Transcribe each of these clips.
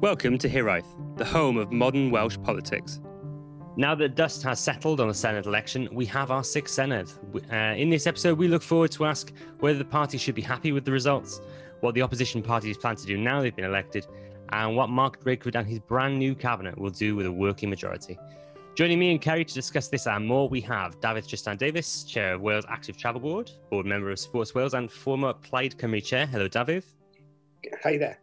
Welcome to Hiraeth, the home of modern Welsh politics. Now that dust has settled on the Senedd election, we have our sixth Senedd. Uh, in this episode, we look forward to ask whether the party should be happy with the results, what the opposition parties plan to do now they've been elected, and what Mark Drakeford and his brand new cabinet will do with a working majority. Joining me and Kerry to discuss this and more, we have David Trystan Davies, Chair of Wales Active Travel Board, Board Member of Sports Wales, and former Plaid Cymru Chair. Hello, David. Hi there.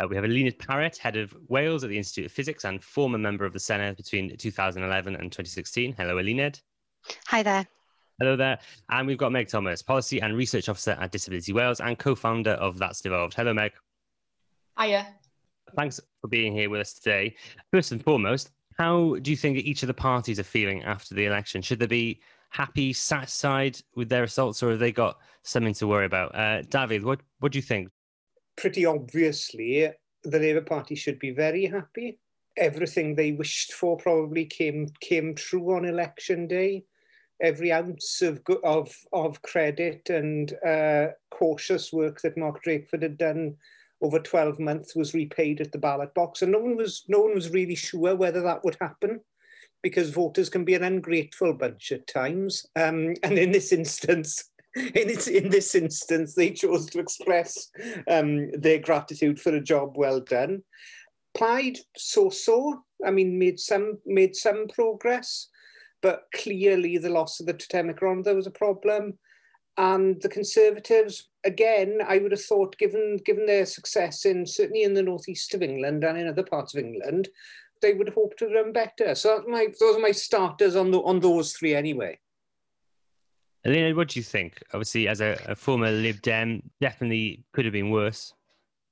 Uh, we have Eluned Parrott, head of Wales at the Institute of Physics and former member of the Senedd between 2011 and 2016. Hello, Eluned. Hi there. Hello there. And we've got Meg Thomas, Policy and Research Officer at Disability Wales and co founder of That's Devolved. Hello, Meg. Hiya. Thanks for being here with us today. First and foremost, how do you think each of the parties are feeling after the election? Should they be happy, satisfied with their results, or have they got something to worry about? Uh, David, what, what do you think? Pretty obviously, the Labour Party should be very happy. Everything they wished for probably came came true on election day. Every ounce of of of credit and uh, cautious work that Mark Drakeford had done over 12 months was repaid at the ballot box, and no one was no one was really sure whether that would happen because voters can be an ungrateful bunch at times. Um, and in this instance, in, in this instance, they chose to express um, their gratitude for a job well done. Plaid so-so. I mean, made some made some progress, but clearly the loss of the totemic there was a problem. And the Conservatives, again, I would have thought, given given their success in certainly in the northeast of England and in other parts of England, they would hoped to done better. So my, those are my starters on the, on those three anyway. Eluned, what do you think? Obviously, as a, a, former Lib Dem, definitely could have been worse.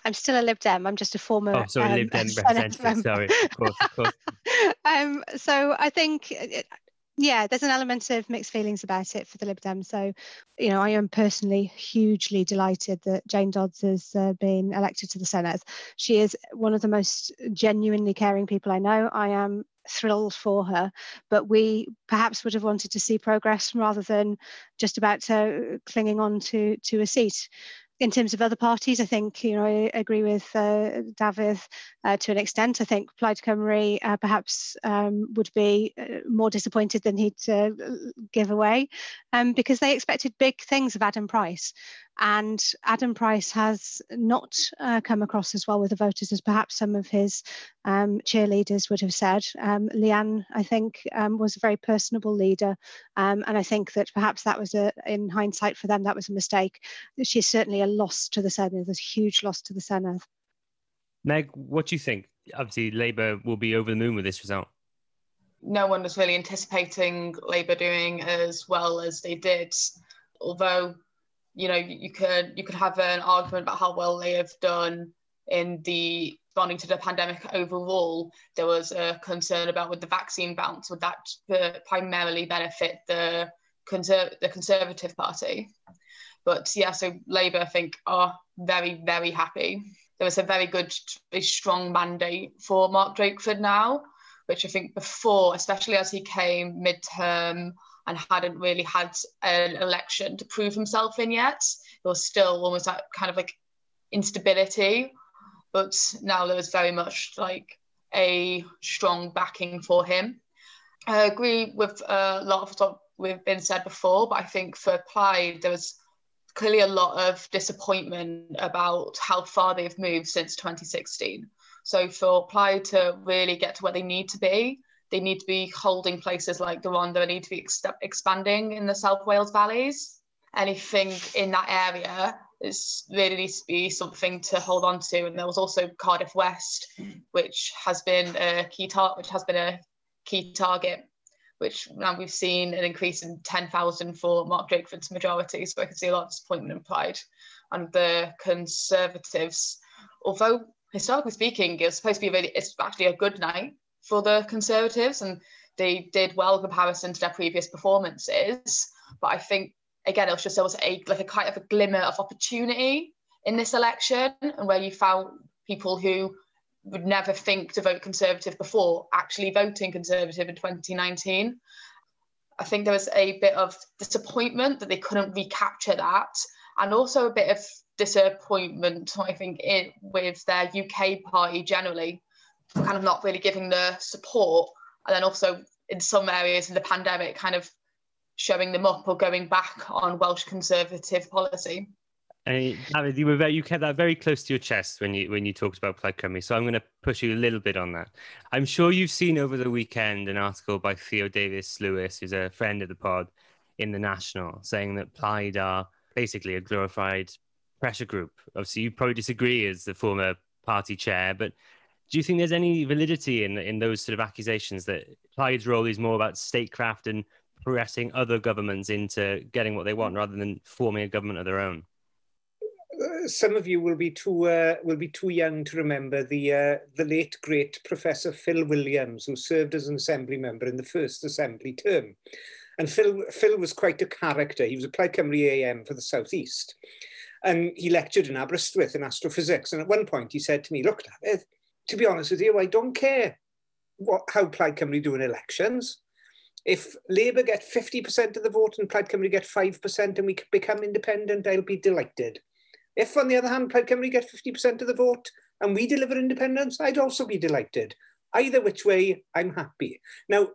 I'm still a Lib Dem. I'm just a former. Oh, sorry, um, Lib Dem representative. Sorry, of course, of course. um, so I think, yeah, there's an element of mixed feelings about it for the Lib Dem. So, you know, I am personally hugely delighted that Jane Dodds has uh, been elected to the Senedd. She is one of the most genuinely caring people I know. I am thrilled for her, but we perhaps would have wanted to see progress rather than just about uh, clinging on to to a seat in terms of other parties, I think you know I agree with uh, David uh, to an extent. I think Plaid Cymru uh, perhaps um, would be uh, more disappointed than he'd uh, give away um, because they expected big things of Adam Price, and Adam Price has not uh, come across as well with the voters as perhaps some of his um, cheerleaders would have said. Um, Leanne, I think, um, was a very personable leader, um, and I think that perhaps that was a, in hindsight for them, that was a mistake. She's certainly a loss to the Senedd, a huge loss to the Senedd. Meg, what do you think? Obviously, Labour will be over the moon with this result. No one was really anticipating Labour doing as well as they did, although you know you could you could have an argument about how well they have done in the responding to the pandemic overall. There was a concern about with the vaccine bounce would that primarily benefit the conser- the conservative party? But yeah so labour i think are very very happy. There was a very good very strong mandate for mark drakeford now which i think before especially as he came midterm and hadn't really had an election to prove himself in yet. There was still almost that kind of like instability, but now there was very much like a strong backing for him. I agree with a lot of what we've been said before, but I think for Plaid there was clearly a lot of disappointment about how far they've moved since 2016. So for Plaid to really get to where they need to be, they need to be holding places like the Rhondda, they need to be ex- expanding in the South Wales valleys. Anything in that area is really needs to be something to hold on to. And there was also Cardiff West, which has been a key target, which has been a key target, which now we've seen an increase in 10,000 for Mark Drakeford's majority. So I can see a lot of disappointment and Plaid. And the Conservatives, although historically speaking, it was supposed to be really, it's actually a good night for the Conservatives, and they did well in comparison to their previous performances. But I think again, it was just there was a like a kind of a glimmer of opportunity in this election, and where you found people who would never think to vote Conservative before actually voting Conservative in 2019. I think there was a bit of disappointment that they couldn't recapture that, and also a bit of disappointment, I think, it, with their UK party generally, kind of not really giving the support, and then also in some areas in the pandemic, kind of showing them up or going back on Welsh Conservative policy. And David, you were very, you kept that very close to your chest when you when you talked about Plaid Cymru. So I'm going to push you a little bit on that. I'm sure you've seen over the weekend an article by Theo Davies-Lloyd, who's a friend of the pod, in the National, saying that Plaid are basically a glorified pressure group. Obviously, you probably disagree as the former party chair, but do you think there's any validity in in those sort of accusations that Plaid's role is more about statecraft and pressing other governments into getting what they want rather than forming a government of their own? some of you will be too uh, will be too young to remember the uh, the late great Professor Phil Williams, who served as an assembly member in the first assembly term. And Phil Phil was quite a character. He was a Plaid Cymru AM for the southeast, and he lectured in Aberystwyth in astrophysics. And at one point, he said to me, "Look, David, to be honest with you, I don't care what how Plaid Cymru do in elections." If Labour get 50% of the vote and Plaid Cymru get 5% and we become independent, I'll be delighted. If, on the other hand, Plaid Cymru get 50% of the vote and we deliver independence, I'd also be delighted. Either which way, I'm happy. Now,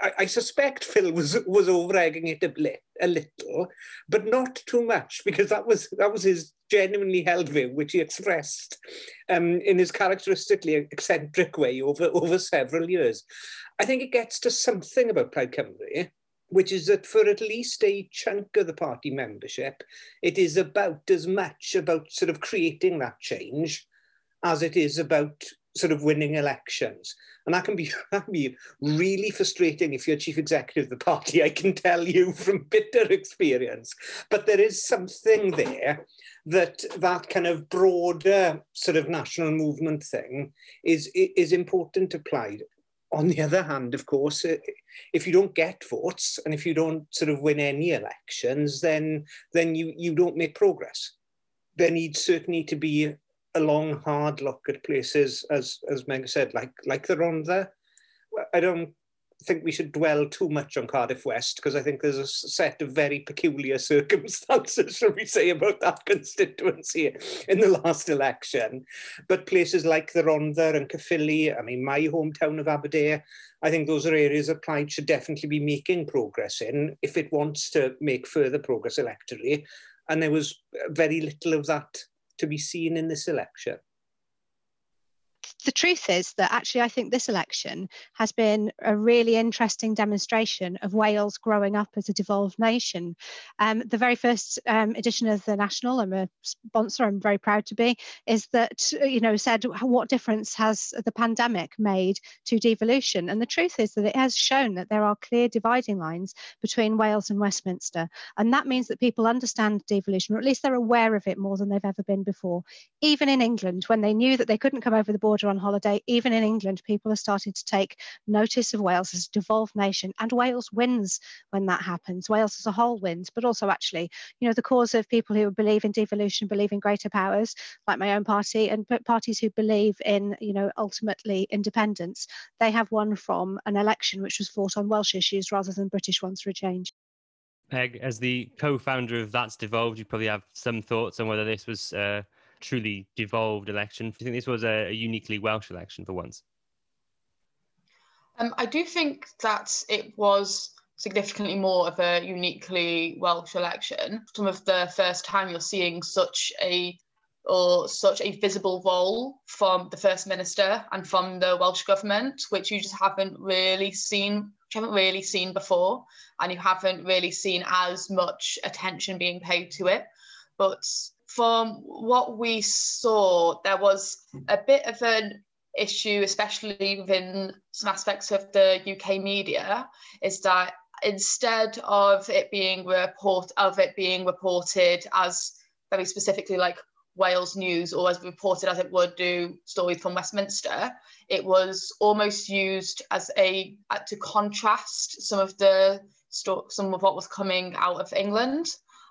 I, I suspect Phil was was over egging it a, bit, a little, but not too much, because that was that was his genuinely held view, which he expressed um, in his characteristically eccentric way over, over several years. I think it gets to something about Plaid Cymru, which is that for at least a chunk of the party membership, it is about as much about sort of creating that change as it is about sort of winning elections. And that can be that can be really frustrating if you're chief executive of the party, I can tell you from bitter experience. But there is something there that that kind of broader sort of national movement thing is, is important applied on the other hand, of course, if you don't get votes and if you don't sort of win any elections, then then you you don't make progress. There needs certainly to be a long, hard look at places, as as Meg said, like like the Rhondda. I don't think we should dwell too much on Cardiff West because I think there's a set of very peculiar circumstances, shall we say, about that constituency in the last election. But places like the Rhondda and Caerphilly, I mean, my hometown of Aberdare, I think those are areas that Plaid should definitely be making progress in if it wants to make further progress electorally. And there was very little of that to be seen in this election the truth is that actually, I think this election has been a really interesting demonstration of Wales growing up as a devolved nation. Um, the very first um, edition of the National, I'm a sponsor, I'm very proud to be, is that, you know, said what difference has the pandemic made to devolution? And the truth is that it has shown that there are clear dividing lines between Wales and Westminster. And that means that people understand devolution, or at least they're aware of it more than they've ever been before. Even in England, when they knew that they couldn't come over the border on holiday, even in England, people are starting to take notice of Wales as a devolved nation, and Wales wins when that happens. Wales as a whole wins, but also actually, you know, the cause of people who believe in devolution, believe in greater powers, like my own party, and parties who believe in, you know, ultimately independence, they have won from an election which was fought on Welsh issues rather than British ones for a change. Meg, as the co-founder of That's Devolved, you probably have some thoughts on whether this was uh, truly devolved election? Do you think this was a, a uniquely Welsh election for once? Um, I do think that it was significantly more of a uniquely Welsh election. Some of the first time you're seeing such a or such a visible role from the First Minister and from the Welsh Government, which you just haven't really seen, which haven't really seen before, and you haven't really seen as much attention being paid to it. But from what we saw, there was a bit of an issue, especially within some aspects of the UK media, is that instead of it being report of it being reported as very specifically like Wales news or as reported as it would do stories from Westminster, it was almost used as a to contrast some of the some of what was coming out of England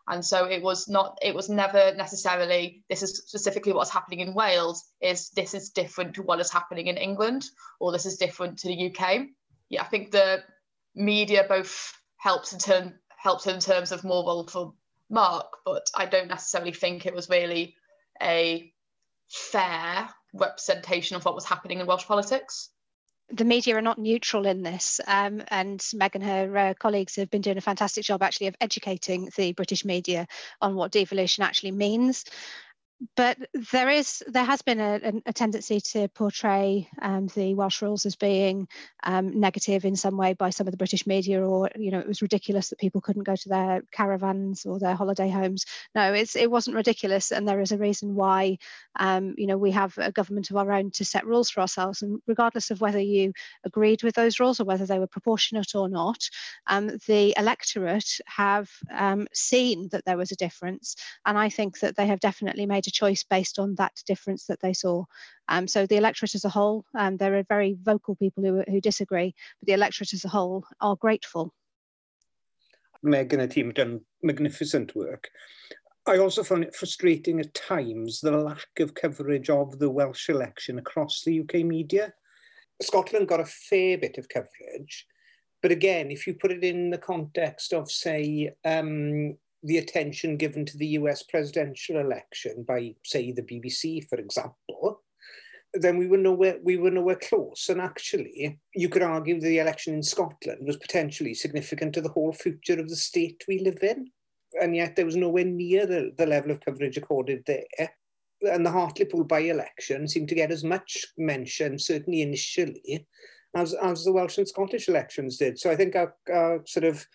and so it was not it was never necessarily this is specifically what's happening in wales is this is different to what is happening in england or this is different to the uk yeah i think the media both helps in turn helps in terms of more volatile mark, but I don't necessarily think it was really a fair representation of what was happening in Welsh politics the media are not neutral in this, um, and Meg and her uh, colleagues have been doing a fantastic job actually of educating the British media on what devolution actually means but there is there has been a, a tendency to portray um, the Welsh rules as being um, negative in some way by some of the British media, or you know it was ridiculous that people couldn't go to their caravans or their holiday homes. No, it's it wasn't ridiculous, and there is a reason why um, you know we have a government of our own to set rules for ourselves, and regardless of whether you agreed with those rules or whether they were proportionate or not, um, the electorate have um, seen that there was a difference, and I think that they have definitely made a choice based on that difference that they saw. Um, so the electorate as a whole, um, there are very vocal people who, who disagree, but the electorate as a whole are grateful. Meg and team have done magnificent work. I also found it frustrating at times the lack of coverage of the Welsh election across the UK media. Scotland got a fair bit of coverage, but again, if you put it in the context of, say, um, the attention given to the US presidential election by, say, the BBC, for example, then we were nowhere we were nowhere close. And actually, you could argue the election in Scotland was potentially significant to the whole future of the state we live in. And yet there was nowhere near the, the level of coverage accorded there. And the Hartlepool by-election seemed to get as much mention, certainly initially, as, as the Welsh and Scottish elections did. So I think our, our sort of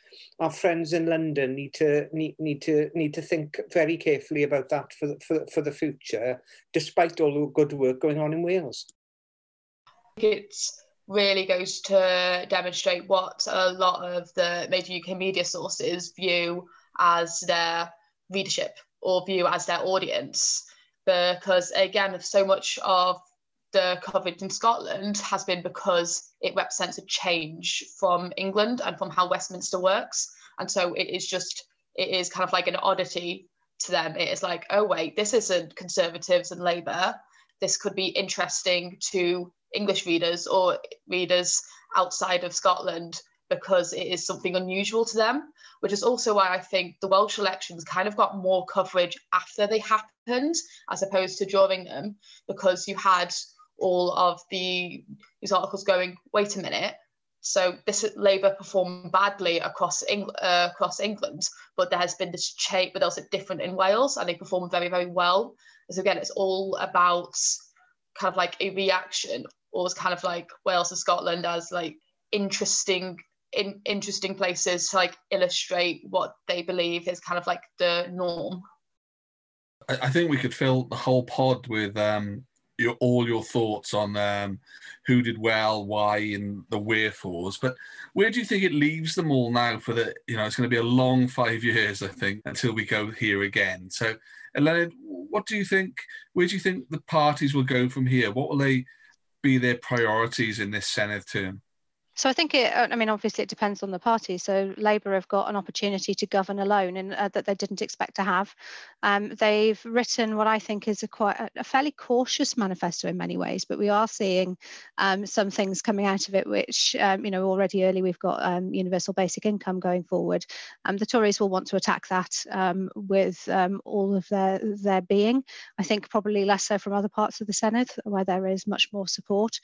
our friends in London need to need, need to need to think very carefully about that for the, for, for the future, despite all the good work going on in Wales. It really goes to demonstrate what a lot of the major UK media sources view as their readership or view as their audience. Because again, so much of the coverage in Scotland has been because it represents a change from England and from how Westminster works. And so it is just, it is kind of like an oddity to them. It is like, oh, wait, this isn't Conservatives and Labour. This could be interesting to English readers or readers outside of Scotland because it is something unusual to them, which is also why I think the Welsh elections kind of got more coverage after they happened as opposed to during them, because you had all of the these articles going, wait a minute, so this Labour performed badly across England, uh, across England, but there has been this change, but also different in Wales, and they performed very, very well. So again, it's all about kind of like a reaction, or it's kind of like Wales and Scotland as like interesting, in, interesting places to like illustrate what they believe is kind of like the norm. I think we could fill the whole pod with um, your all your thoughts on um, who did well, why, and the wherefores. But where do you think it leaves them all now? For the you know, it's going to be a long five years, I think, until we go here again. So, Eluned, what do you think? Where do you think the parties will go from here? What will they be their priorities in this Senedd term? So I think it. Uh, I mean, obviously, it depends on the party. So Labour have got an opportunity to govern alone, and uh, that they didn't expect to have. Um, they've written what I think is a quite a, fairly cautious manifesto in many ways, but we are seeing um, some things coming out of it, which um, you know already early we've got um, universal basic income going forward. Um, the Tories will want to attack that um, with all of their their being. I think probably less so from other parts of the Senedd, where there is much more support.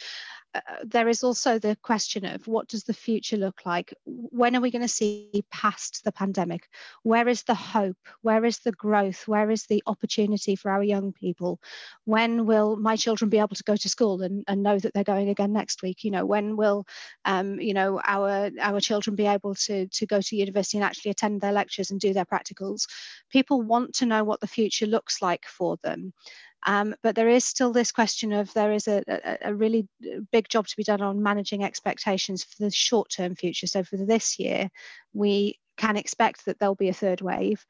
Uh, there is also the question of what does the future look like? When are we going to see past the pandemic? Where is the hope? Where is the growth? Where is the opportunity for our young people? When will my children be able to go to school and, and know that they're going again next week? You know, when will um, you know our our children be able to to go to university and actually attend their lectures and do their practicals? People want to know what the future looks like for them. Um, but there is still this question of there is a, a, a, really big job to be done on managing expectations for the short term future. So for this year, we can expect that there'll be a third wave.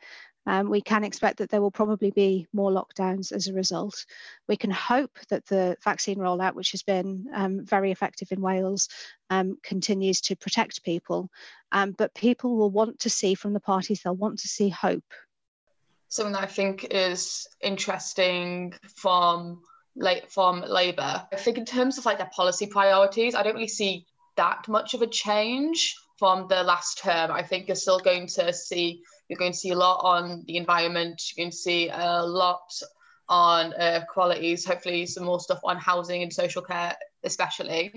Um, we can expect that there will probably be more lockdowns as a result. We can hope that the vaccine rollout, which has been um, very effective in Wales, um, continues to protect people. Um, but people will want to see from the parties, they'll want to see hope something that I think is interesting from late from Labour. I think in terms of like their policy priorities, I don't really see that much of a change from the last term. I think you're still going to see you're going to see a lot on the environment. You're going to see a lot on uh, qualities. Hopefully, some more stuff on housing and social care, especially.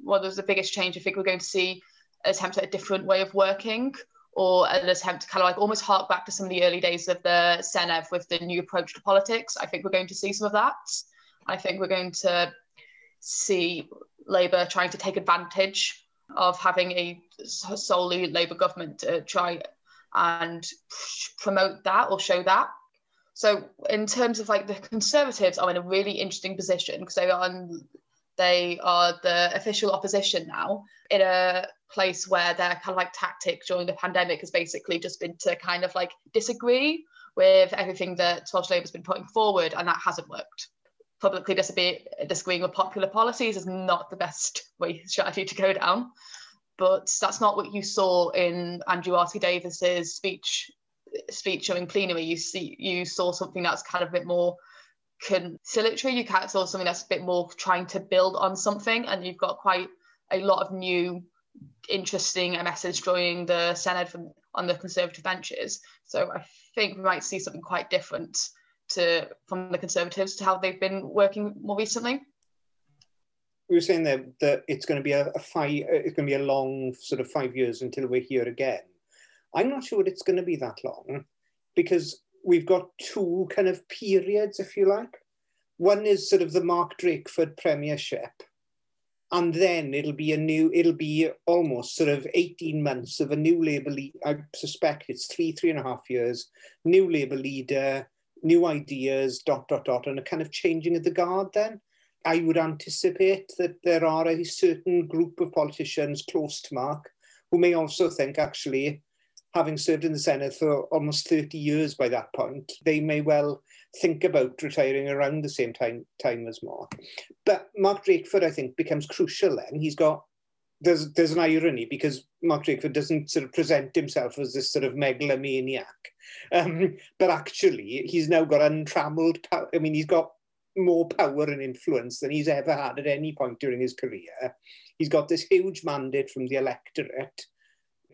What was the biggest change? I think we're going to see attempt at a different way of working or an attempt to kind of like almost hark back to some of the early days of the Senedd with the new approach to politics. I think we're going to see some of that. I think we're going to see Labour trying to take advantage of having a solely Labour government to try and promote that or show that. So in terms of like the Conservatives are in a really interesting position because they are they are the official opposition now in a place where their kind of like tactic during the pandemic has basically just been to kind of like disagree with everything that Welsh Labour's been putting forward, and that hasn't worked. Publicly disagreeing with popular policies is not the best way strategy to go down, but that's not what you saw in Andrew R.T. Davies's speech speech during plenary. You see, you saw something that's kind of a bit more conciliatory. You can't saw something that's a bit more trying to build on something, and you've got quite a lot of new interesting message joining the Senedd from on the Conservative benches. So I think we might see something quite different to from the Conservatives to how they've been working more recently. We were saying that, that it's going to be a, a five, uh, it's going to be a long sort of five years until we're here again. I'm not sure it's going to be that long because we've got two kind of periods, if you like. One is sort of the Mark Drakeford Premiership, and then it'll be a new it'll be almost sort of 18 months of a new labour leader i suspect it's three three and a half years new labour leader new ideas dot dot dot and a kind of changing of the guard then i would anticipate that there are a certain group of politicians close to mark who may also think actually having served in the Senedd for almost 30 years by that point they may well think about retiring around the same time time as Mark. But Mark Drakeford, I think, becomes crucial then. He's got there's there's an irony because Mark Drakeford doesn't sort of present himself as this sort of megalomaniac, um, but actually he's now got untrammeled power. I mean, he's got more power and influence than he's ever had at any point during his career. He's got this huge mandate from the electorate.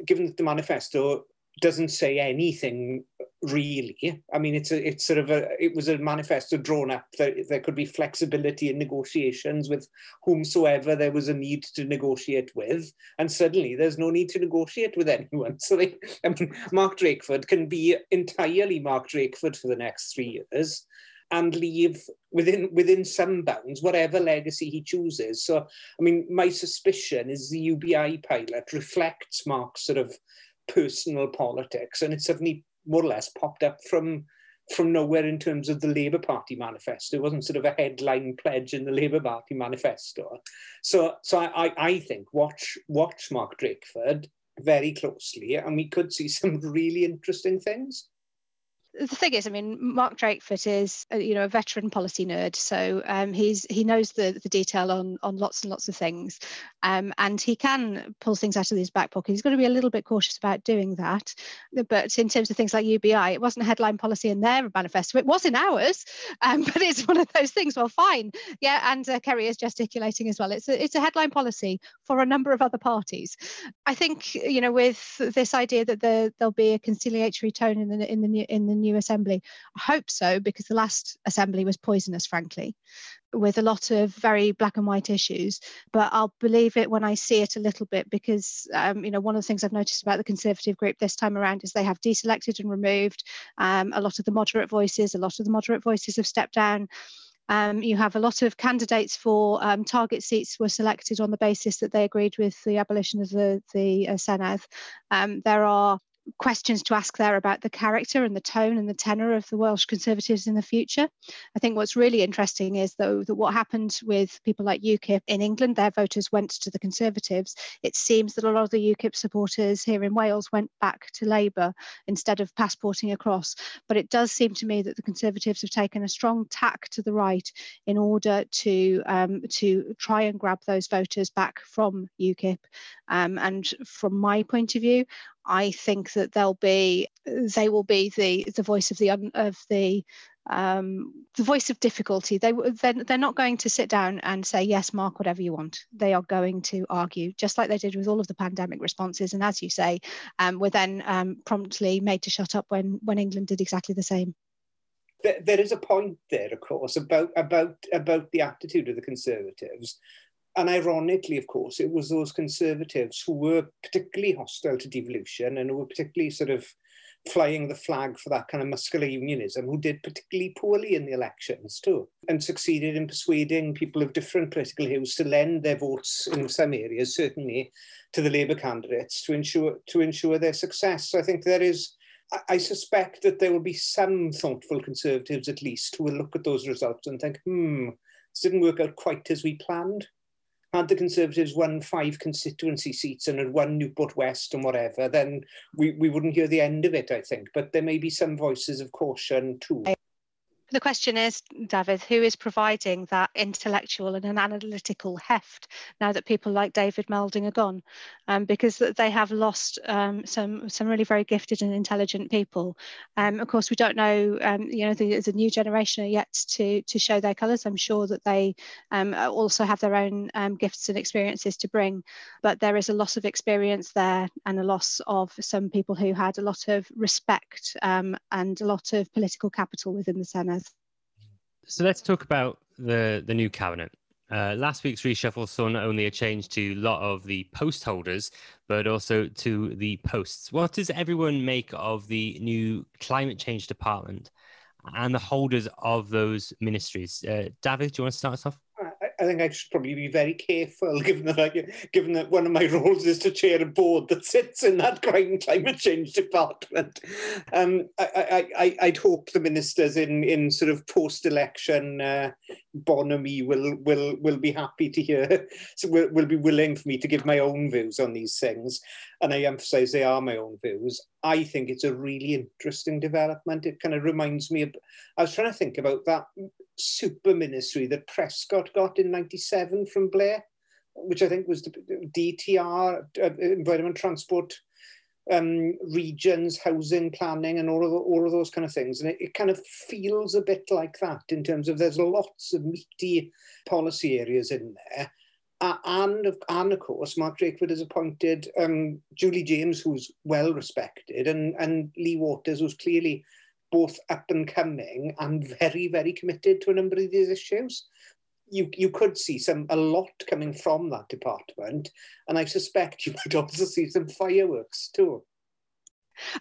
Given that the manifesto doesn't say anything really. I mean, it's a, it's sort of a, it was a manifesto drawn up that there could be flexibility in negotiations with whomsoever there was a need to negotiate with, and suddenly there's no need to negotiate with anyone. So they, I mean, Mark Drakeford can be entirely Mark Drakeford for the next three years. And leave within within some bounds whatever legacy he chooses. So, I mean, my suspicion is the UBI pilot reflects Mark's sort of personal politics, and it suddenly more or less popped up from from nowhere in terms of the Labour Party manifesto. It wasn't sort of a headline pledge in the Labour Party manifesto. So, so I, I think watch watch Mark Drakeford very closely, and we could see some really interesting things the thing is, I mean, Mark Drakeford is a, you know a veteran policy nerd, so um, he's he knows the the detail on on lots and lots of things, um, and he can pull things out of his back pocket. He's got to be a little bit cautious about doing that. But in terms of things like UBI, it wasn't a headline policy in their manifesto. It was in ours, um, but it's one of those things. Well, fine, yeah. And uh, Kerry is gesticulating as well. It's a it's a headline policy for a number of other parties. I think you know with this idea that there there'll be a conciliatory tone in the in the in the new assembly? I hope so, because the last assembly was poisonous, frankly, with a lot of very black and white issues. But I'll believe it when I see it a little bit, because um, you know one of the things I've noticed about the Conservative group this time around is they have deselected and removed um, a lot of the moderate voices. A lot of the moderate voices have stepped down. Um, you have a lot of candidates for um, target seats were selected on the basis that they agreed with the abolition of the the uh. Um, there are questions to ask there about the character and the tone and the tenor of the Welsh Conservatives in the future. I think what's really interesting is though that what happened with people like UKIP in England, their voters went to the Conservatives. It seems that a lot of the UKIP supporters here in Wales went back to Labour instead of passporting across. But it does seem to me that the Conservatives have taken a strong tack to the right in order to um, to try and grab those voters back from UKIP. Um, and from my point of view, I think that they'll be they will be the the voice of the of the um, the voice of difficulty. They they're, they're not going to sit down and say yes, mark whatever you want. They are going to argue, just like they did with all of the pandemic responses. And as you say, um, were then um, promptly made to shut up when when England did exactly the same. There, there is a point there, of course, about about about the attitude of the Conservatives. And ironically, of course, it was those Conservatives who were particularly hostile to devolution and who were particularly sort of flying the flag for that kind of muscular unionism, who did particularly poorly in the elections too, and succeeded in persuading people of different political hues to lend their votes in some areas, certainly, to the Labour candidates to ensure to ensure their success. So I think there is. I suspect that there will be some thoughtful Conservatives, at least, who will look at those results and think, hmm, this didn't work out quite as we planned had the Conservatives won five constituency seats and had won Newport West and whatever, then we, we wouldn't hear the end of it, I think. But there may be some voices of caution too. The question is, David, who is providing that intellectual and an analytical heft now that people like David Melding are gone? Um, because they have lost um, some some really very gifted and intelligent people. Um, of course, we don't know, um, you know, the, the, new generation yet to to show their colours. I'm sure that they um, also have their own um, gifts and experiences to bring, but there is a loss of experience there and a loss of some people who had a lot of respect and a lot of political capital within the Senedd. So let's talk about the the new cabinet. Uh, last week's reshuffle saw not only a change to a lot of the post holders, but also to the posts. What does everyone make of the new climate change department and the holders of those ministries? Uh, David, do you want to start us off? I think I should probably be very careful, given that I, given that one of my roles is to chair a board that sits in that climate change department. Um, I, I, I'd hope the ministers in, in sort of post-election uh, bonhomie will will will be happy to hear, so will, will be willing for me to give my own views on these things, and I emphasise they are my own views. I think it's a really interesting development. It kind of reminds me of. I was trying to think about that super ministry that Prescott got in 97 from Blair, which I think was the DTR, uh, Environment Transport um, regions, housing planning, and all of the, all of those kind of things. And it, it, kind of feels a bit like that in terms of there's lots of meaty policy areas in there. Uh, and, and of course, Mark Drakeford has appointed um, Julie James, who's well respected, and, and Lee Waters, who's clearly both up and coming and very, very committed to a number of these issues. You, you could see some a lot coming from that department, and I suspect you might also see some fireworks too.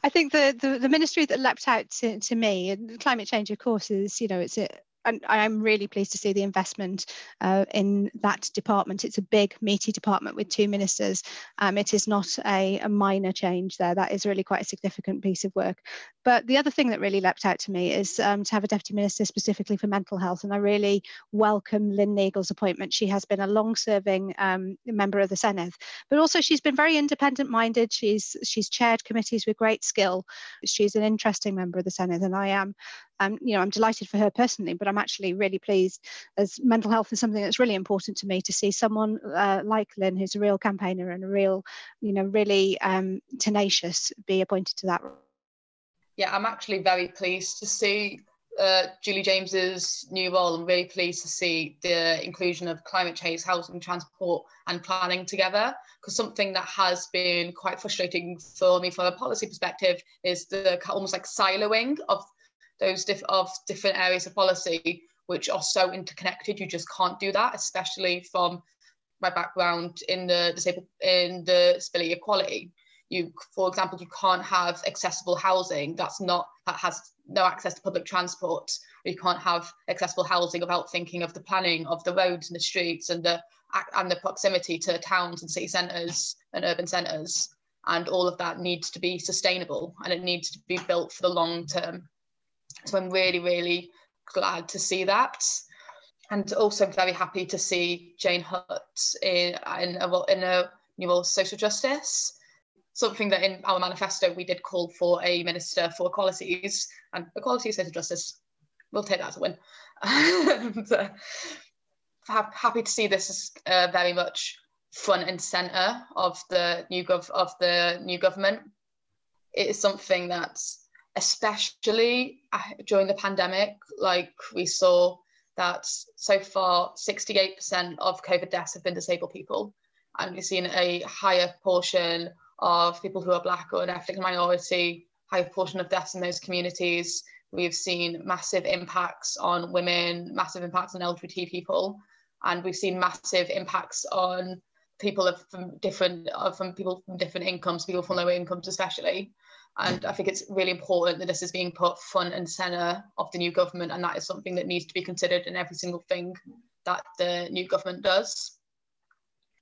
I think the, the, the ministry that leapt out to, to me, and climate change, of course, is you know it's a and I'm really pleased to see the investment uh, in that department. It's a big, meaty department with two ministers. Um, it is not a, a, minor change there. That is really quite a significant piece of work. But the other thing that really leapt out to me is um, to have a deputy minister specifically for mental health. And I really welcome Lynne Neagle's appointment. She has been a long-serving um, member of the Senedd, but also she's been very independent-minded. She's she's chaired committees with great skill. She's an interesting member of the Senedd, and I am you know, I'm delighted for her personally, but I'm actually really pleased as mental health is something that's really important to me to see someone uh, like Lynne, who's a real campaigner and a real, you know, really um, tenacious, be appointed to that. Yeah, I'm actually very pleased to see uh, Julie James's new role. I'm really pleased to see the inclusion of climate change, housing, transport, and planning together. Because something that has been quite frustrating for me from a policy perspective is the almost like siloing of those diff- of different areas of policy which are so interconnected. You just can't do that, especially from my background in the disabled in the disability equality. You, for example, you can't have accessible housing that's not that has no access to public transport. You can't have accessible housing without thinking of the planning of the roads and the streets and the and the proximity to towns and city centres and urban centres. And all of that needs to be sustainable and it needs to be built for the long term. So I'm really, really glad to see that. And also very happy to see Jane Hutt in, in, a, in a new role social justice. Something that in our manifesto we did call for a minister for equalities and equality social justice. We'll take that as a win. and, uh, happy to see this uh, very much front and center of the new gov of the new government. It is something that's especially uh, during the pandemic. Like we saw that so far, 68% of COVID deaths have been disabled people. And we've seen a higher portion of people who are Black or an ethnic minority, higher portion of deaths in those communities. We've seen massive impacts on women, massive impacts on LGBT people, and we've seen massive impacts on people of, from different from people from different incomes, people from lower incomes especially. And I think it's really important that this is being put front and centre of the new government, and that is something that needs to be considered in every single thing that the new government does.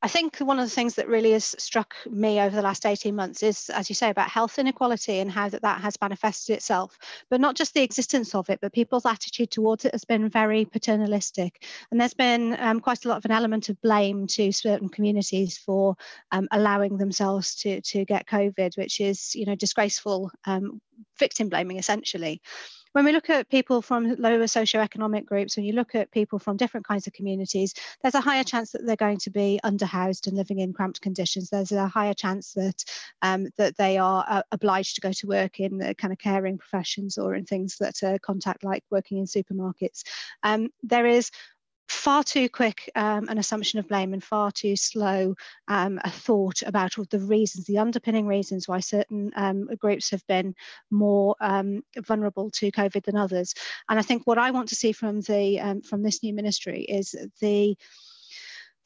I think one of the things that really has struck me over the last 18 months is, as you say, about health inequality and how that, that has manifested itself. But not just the existence of it, but people's attitude towards it has been very paternalistic. And there's been um, quite a lot of an element of blame to certain communities for um, allowing themselves to, to get COVID, which is, you know, disgraceful um, victim blaming essentially when we look at people from lower socioeconomic groups, when you look at people from different kinds of communities, there's a higher chance that they're going to be underhoused and living in cramped conditions. There's a higher chance that um, that they are uh, obliged to go to work in the kind of caring professions or in things that are contact like working in supermarkets. Um, there is far too quick um, an assumption of blame and far too slow um, a thought about the reasons, the underpinning reasons why certain um, groups have been more um, vulnerable to COVID than others. And I think what I want to see from the um, from this new ministry is the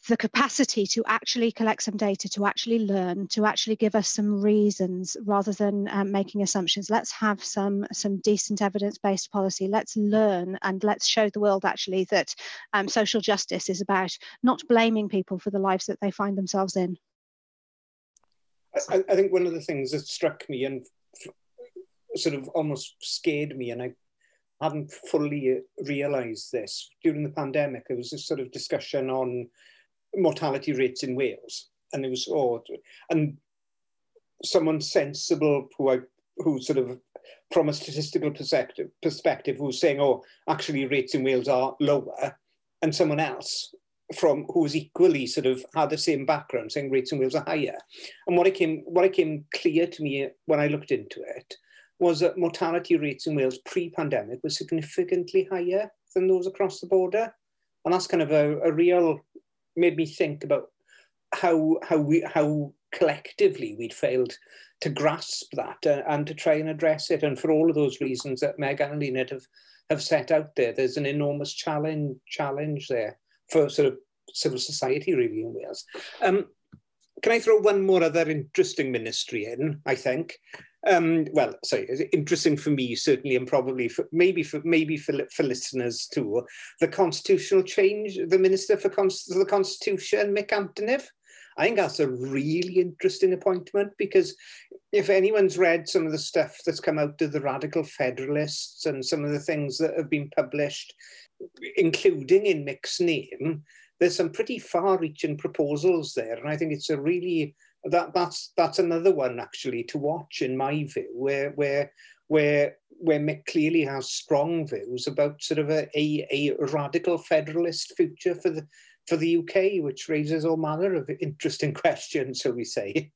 the capacity to actually collect some data, to actually learn, to actually give us some reasons rather than um, making assumptions. Let's have some some decent evidence-based policy. Let's learn and let's show the world actually that um, social justice is about not blaming people for the lives that they find themselves in. I, I think one of the things that struck me and sort of almost scared me, and I hadn't fully realised this during the pandemic. There was this sort of discussion on mortality rates in Wales. And it was, oh, and someone sensible who I, who sort of, from a statistical perspective, perspective, who was saying, oh, actually rates in Wales are lower, and someone else from who was equally sort of had the same background saying rates in Wales are higher. And what came what came clear to me when I looked into it was that mortality rates in Wales pre-pandemic were significantly higher than those across the border. And that's kind of a, a real made me think about how, how, we, how collectively we'd failed to grasp that uh, and to try and address it. And for all of those reasons that Meg and Lynette have, have set out there, there's an enormous challenge, challenge there for sort of civil society really in Wales. Um, can I throw one more other interesting ministry in, I think? Um, well, sorry, interesting for me certainly, and probably for, maybe for maybe for, for listeners too. The constitutional change, the minister for, Const- the constitution, Mick Antoniw. I think that's a really interesting appointment because if anyone's read some of the stuff that's come out of the radical federalists and some of the things that have been published, including in Mick's name, there's some pretty far-reaching proposals there, and I think it's a really that that's that's another one actually to watch in my view, where where where where Mick clearly has strong views about sort of a, a, a radical federalist future for the for the UK, which raises all manner of interesting questions, so we say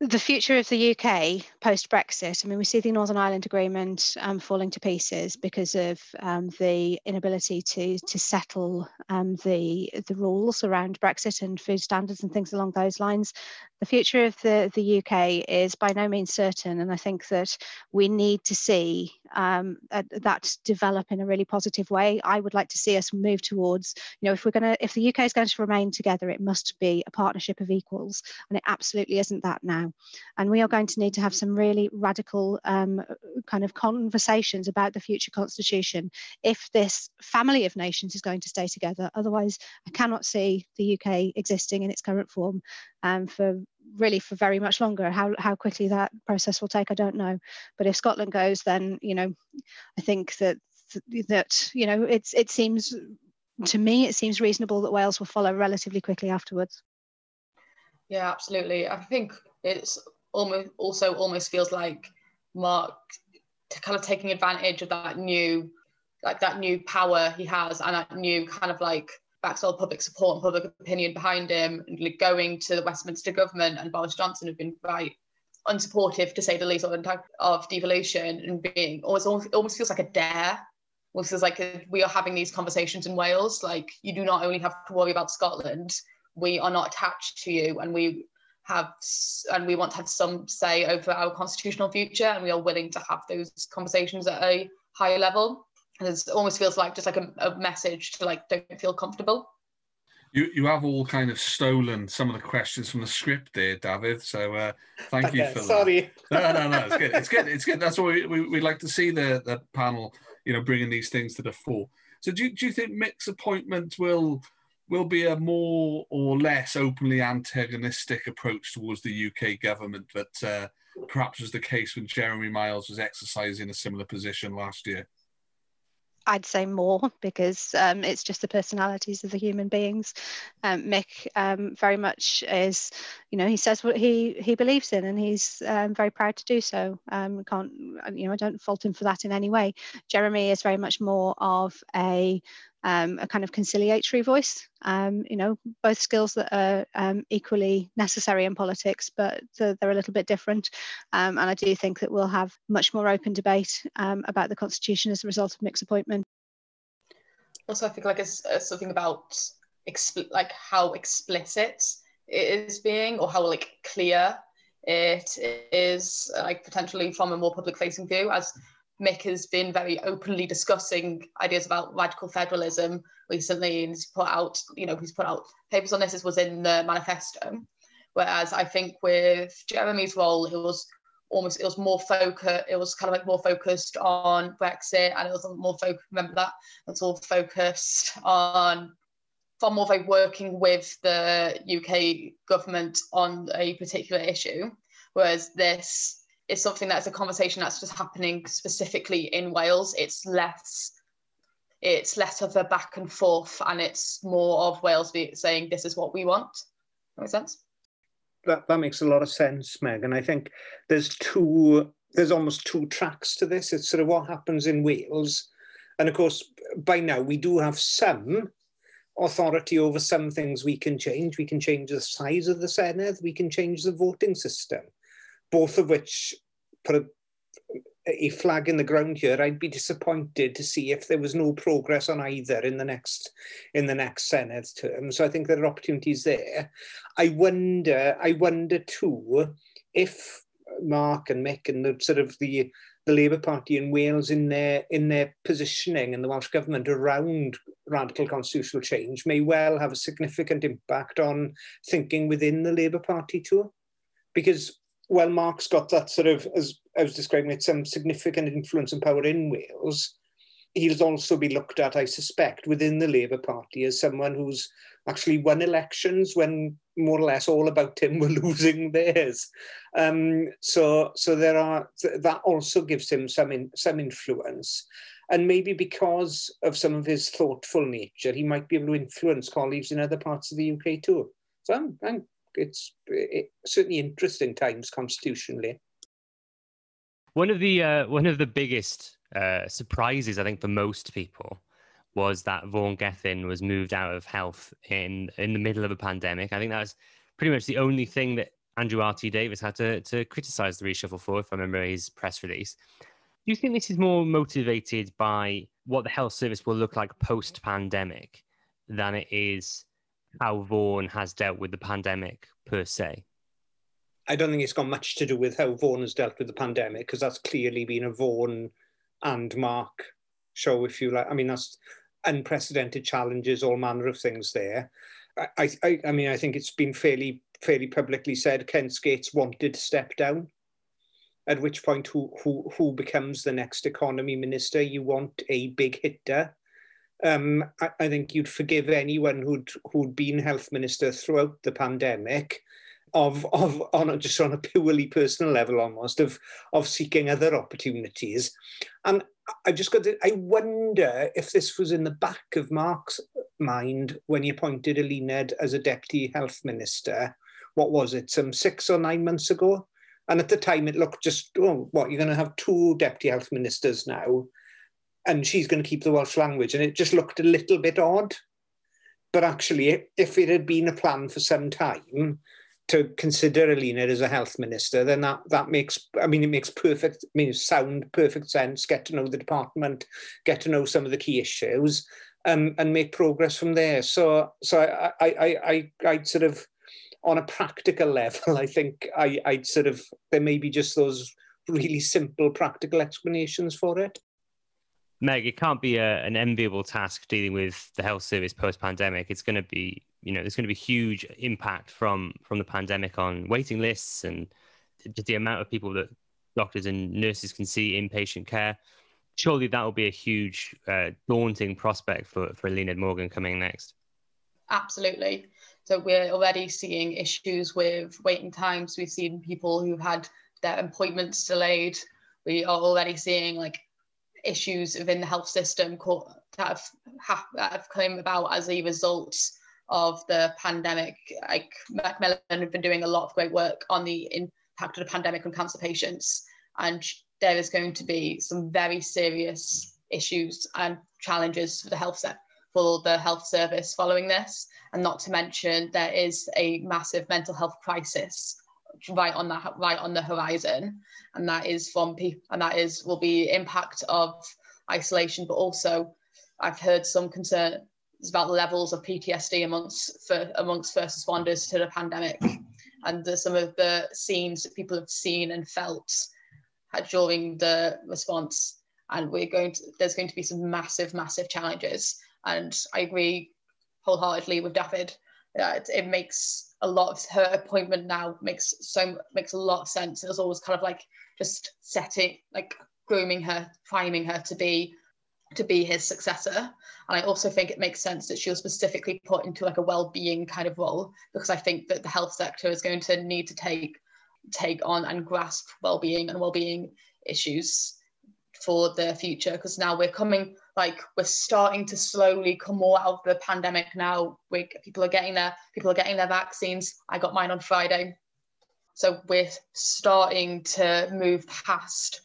the future of the UK post Brexit, I mean, we see the Northern Ireland Agreement um, falling to pieces because of um, the inability to to settle um, the the rules around Brexit and food standards and things along those lines the future of the, the UK is by no means certain. And I think that we need to see um, that develop in a really positive way. I would like to see us move towards, you know, if we're going to, if the UK is going to remain together, it must be a partnership of equals. And it absolutely isn't that now. And we are going to need to have some really radical um, kind of conversations about the future constitution if this family of nations is going to stay together. Otherwise, I cannot see the UK existing in its current form um, for really for very much longer. How how quickly that process will take, I don't know. But if Scotland goes, then you know, I think that that you know it's it seems to me it seems reasonable that Wales will follow relatively quickly afterwards. Yeah, absolutely. I think it's almost also almost feels like Mark kind of taking advantage of that new like that new power he has and that new kind of like backstall public support and public opinion behind him, and going to the Westminster government and Boris Johnson have been quite unsupportive to say the least of, of devolution and being almost almost feels like a dare. Almost feels like we are having these conversations in Wales. Like you do not only have to worry about Scotland, we are not attached to you, and we have and we want to have some say over our constitutional future, and we are willing to have those conversations at a higher level. And it almost feels like just like a, a message to like don't feel comfortable you you have all kind of stolen some of the questions from the script there, David. So uh, thank you for Sorry. that. No, no, no. It's good. It's good. It's good. That's what we, we would like to see the the panel, you know, bringing these things to the fore. So do do you think Mick's appointment will will be a more or less openly antagonistic approach towards the UK government that uh, perhaps was the case when Jeremy Miles was exercising a similar position last year? I'd say more because um, it's just the personalities of the human beings. Um, Mick um, very much is, you know, he says what he he believes in, and he's um, very proud to do so. Um, can't, you know, I don't fault him for that in any way. Jeremy is very much more of a um, a kind of conciliatory voice. Um, you know, both skills that are um, equally necessary in politics, but they're a little bit different. Um, and I do think that we'll have much more open debate um, about the constitution as a result of Mick's appointment. Also, I think like it's, it's something about expl- like how explicit it is being, or how like clear it is, like potentially from a more public-facing view, as Mick has been very openly discussing ideas about radical federalism recently, and he's put out, you know, he's put out papers on this. This was in the manifesto. Whereas I think with Jeremy's role, it was almost it was more focused. It was kind of like more focused on Brexit, and it was more focused. Remember that it was all focused on far more like working with the UK government on a particular issue. Whereas this is something that's a conversation that's just happening specifically in Wales. It's less it's less of a back and forth and it's more of Wales saying this is what we want. That makes sense? That that makes a lot of sense, Meg. And I think there's two there's almost two tracks to this. It's sort of what happens in Wales. And of course, by now we do have some authority over some things we can change. We can change the size of the Senedd, we can change the voting system both of which put a, a flag in the ground here. I'd be disappointed to see if there was no progress on either in the next in the next Senedd term. So I think there are opportunities there. I wonder, I wonder too, if Mark and Mick and the sort of the the Labour Party in Wales in their in their positioning in the Welsh government around radical constitutional change may well have a significant impact on thinking within the Labour Party too. Because well, Mark's got that sort of, as I was describing it, some significant influence and power in Wales. He'll also be looked at, I suspect, within the Labour Party as someone who's actually won elections when more or less all about him were losing theirs. Um, so, so there are that also gives him some in, some influence, and maybe because of some of his thoughtful nature, he might be able to influence colleagues in other parts of the UK too. So I'm, I'm it's it, certainly interesting times constitutionally. One of the uh, one of the biggest uh, surprises, I think, for most people, was that Vaughan Gething was moved out of health in in the middle of a pandemic. I think that was pretty much the only thing that Andrew R.T. Davies had to to criticise the reshuffle for, if I remember his press release. Do you think this is more motivated by what the health service will look like post pandemic than it is how Vaughan has dealt with the pandemic per se? I don't think it's got much to do with how Vaughan has dealt with the pandemic because that's clearly been a Vaughan and Mark show, if you like. I mean, that's unprecedented challenges, all manner of things there. I, I, I mean, I think it's been fairly, fairly publicly said Ken Skates wanted to step down. At which point, who, who, who becomes the next economy minister? You want a big hitter um, I, I, think you'd forgive anyone who'd who'd been health minister throughout the pandemic of of on just on a purely personal level almost of of seeking other opportunities. And i just got to, i wonder if this was in the back of mark's mind when he appointed Eluned as a deputy health minister what was it some six or nine months ago? And at the time it looked just oh what you're going to have two deputy health ministers now and she's going to keep the Welsh language. And it just looked a little bit odd. But actually, if it had been a plan for some time, to consider Eluned as a health minister, then that that makes I mean it makes perfect I mean sound perfect sense. Get to know the department, get to know some of the key issues, um, and make progress from there. So so I I I I sort of on a practical level, I think I I'd sort of there may be just those really simple practical explanations for it. Meg, it can't be a, an enviable task dealing with the health service post pandemic. It's going to be, you know, there's going to be huge impact from from the pandemic on waiting lists and just the amount of people that doctors and nurses can see in patient care. Surely that will be a huge, uh, daunting prospect for for Eluned Morgan coming next. Absolutely. So we're already seeing issues with waiting times. We've seen people who've had their appointments delayed. We are already seeing like issues within the health system that have, that have come about as a result of the pandemic. Like Macmillan have been doing a lot of great work on the impact of the pandemic on cancer patients, and there is going to be some very serious issues and challenges for the health set for the health service following this, and not to mention there is a massive mental health crisis right on that right on the horizon. And that is from people and that is will be impact of isolation but also i've heard some concerns about the levels of ptsd amongst for, amongst first responders to the pandemic. And the, some of the scenes that people have seen and felt during the response. And we're going to there's going to be some massive massive challenges. And i agree wholeheartedly with david that it makes a lot of her appointment now makes so makes a lot of sense. It was always kind of like just setting like grooming her, priming her to be to be his successor. And I also think it makes sense that she was specifically put into like a well-being kind of role because I think that the health sector is going to need to take take on and grasp well-being and well-being issues for the future because now we're coming like we're starting to slowly come more out of the pandemic now. We people are getting their people are getting their vaccines. I got mine on friday. So we're starting to move past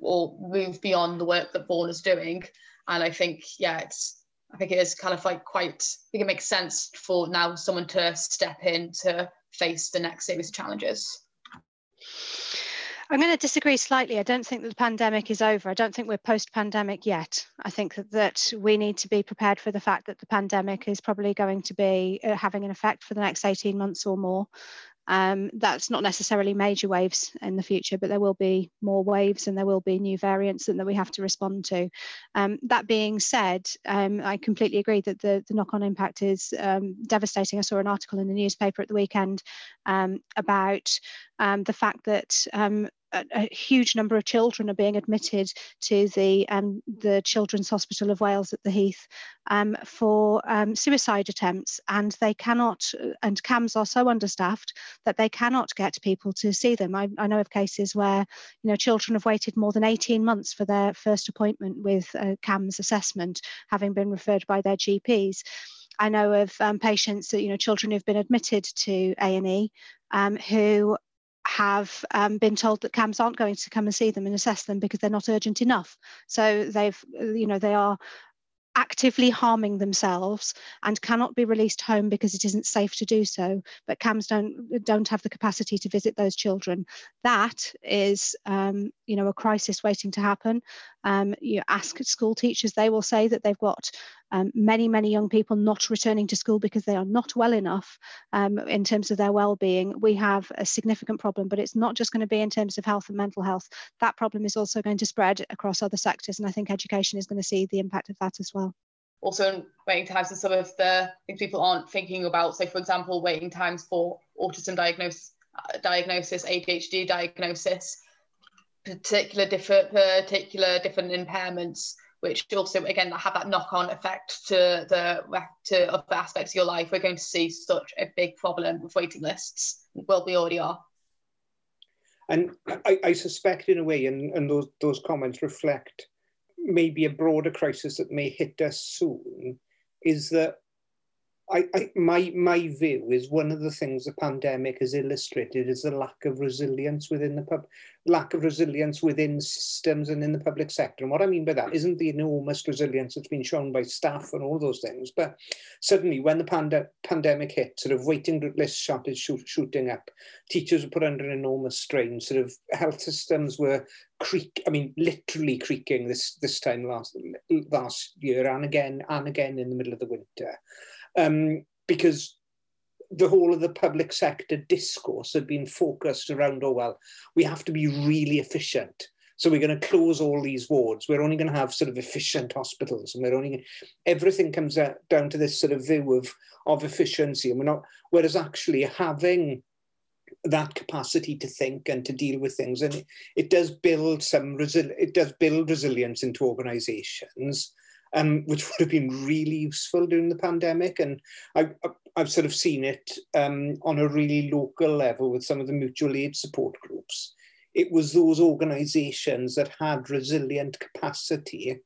or move beyond the work that Vaughan is doing. And i think yeah it's i think it is kind of like quite i think it makes sense for now someone to step in to face the next series of challenges I'm going to disagree slightly. I don't think that the pandemic is over. I don't think we're post pandemic yet. I think that, that we need to be prepared for the fact that the pandemic is probably going to be uh, having an effect for the next 18 months or more. Um, that's not necessarily major waves in the future, but there will be more waves and there will be new variants that, that we have to respond to. Um, that being said, um, I completely agree that the, the knock on impact is um, devastating. I saw an article in the newspaper at the weekend um, about um, the fact that a, a, huge number of children are being admitted to the um, the Children's Hospital of Wales at the Heath um, for um, suicide attempts, and they cannot. And CAMHS are so understaffed that they cannot get people to see them. I, I know of cases where you know children have waited more than 18 months for their first appointment with a CAMHS assessment, having been referred by their GPs. I know of um, patients that you know children who've been admitted to A and E um, who have um, been told that CAMHS aren't going to come and see them and assess them because they're not urgent enough. So they've, you know, they are actively harming themselves and cannot be released home because it isn't safe to do so but CAMHS don't don't have the capacity to visit those children that is um, you know a crisis waiting to happen um, you ask school teachers they will say that they've got um, many, many young people not returning to school because they are not well enough um, in terms of their well-being. We have a significant problem, but it's not just going to be in terms of health and mental health. That problem is also going to spread across other sectors, and I think education is going to see the impact of that as well also waiting times and some of the things people aren't thinking about. So, for example, waiting times for autism diagnosis, diagnosis, ADHD diagnosis, particular different particular different impairments which also again have that knock-on effect to the to other aspects of your life. We're going to see such a big problem with waiting lists. Well, we already are. And I, I suspect, in a way, and, and those those comments reflect maybe a broader crisis that may hit us soon, is that I, I, my my view is one of the things the pandemic has illustrated is the lack of resilience within the pub, lack of resilience within systems and in the public sector. And what I mean by that isn't the enormous resilience that's been shown by staff and all those things, but suddenly when the pand- pandemic hit, sort of waiting list started shoot, shooting up, teachers were put under enormous strain. Sort of health systems were creak. I mean, literally creaking this this time last last year and again and again in the middle of the winter um, because the whole of the public sector discourse had been focused around, oh, well, we have to be really efficient. So we're going to close all these wards. We're only going to have sort of efficient hospitals, and we're only going everything comes down to this sort of view of of efficiency. And we're not. Whereas actually having that capacity to think and to deal with things, and it, it does build some resil- it does build resilience into organisations um, which would have been really useful during the pandemic. And I, I've sort of seen it um, on a really local level with some of the mutual aid support groups. It was those organizations that had resilient capacity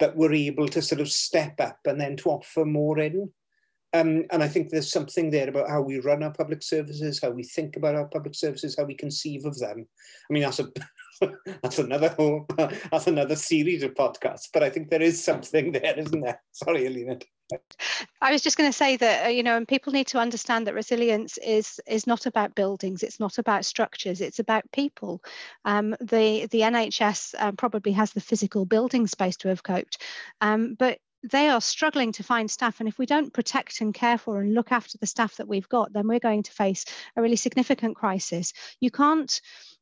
that were able to sort of step up and then to offer more in. Um, and I think there's something there about how we run our public services, how we think about our public services, how we conceive of them. I mean, that's a that's another whole, that's another series of podcasts. But I think there is something there, isn't there? Sorry, Eluned. I was just going to say that uh, you know, and people need to understand that resilience is is not about buildings, it's not about structures, it's about people. Um, the the NHS um, probably has the physical building space to have coped, um, but they are struggling to find staff and if we don't protect and care for and look after the staff that we've got then we're going to face a really significant crisis you can't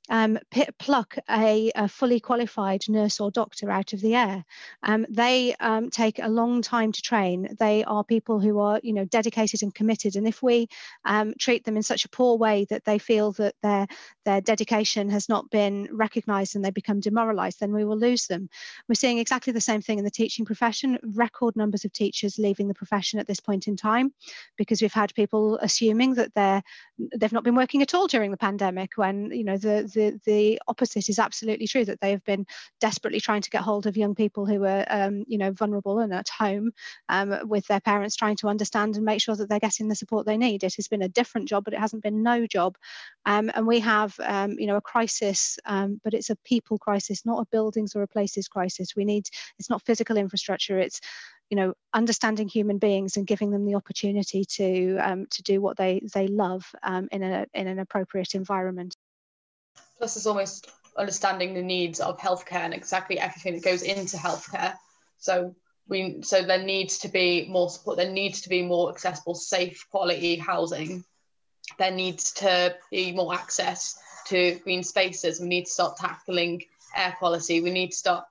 um, pluck a, a, fully qualified nurse or doctor out of the air. Um, they um, take a long time to train. They are people who are, you know, dedicated and committed. And if we um, treat them in such a poor way that they feel that their their dedication has not been recognised and they become demoralised, then we will lose them. We're seeing exactly the same thing in the teaching profession. Record numbers of teachers leaving the profession at this point in time, because we've had people assuming that they're they've not been working at all during the pandemic when you know the the, the opposite is absolutely true that they have been desperately trying to get hold of young people who are um, you know vulnerable and at home um, with their parents trying to understand and make sure that they're getting the support they need. It has been a different job but it hasn't been no job. Um, and we have um, you know a crisis um, but it's a people crisis not a buildings or a places crisis. We need it's not physical infrastructure it's you know understanding human beings and giving them the opportunity to um, to do what they they love um, in a in an appropriate environment plus it's almost understanding the needs of healthcare and exactly everything that goes into healthcare. So we so there needs to be more support. There needs to be more accessible safe quality housing. There needs to be more access to green spaces. We need to start tackling air quality. We need to start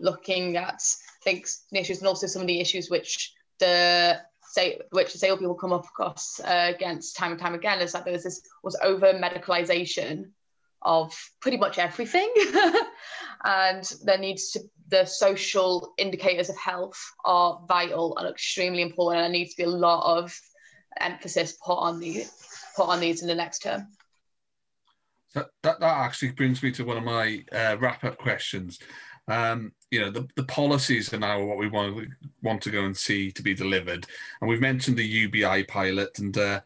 looking at think issues and also some of the issues which the say which disabled people come up across uh, against time and time again is that there was this was over medicalization of pretty much everything. And there needs to the social indicators of health are vital and extremely important and there needs to be a lot of emphasis put on the put on these in the next term. That, that, that actually brings me to one of my uh, wrap up questions. Um, you know the, the policies are now what we want want to go and see to be delivered. And we've mentioned the ubi pilot and uh,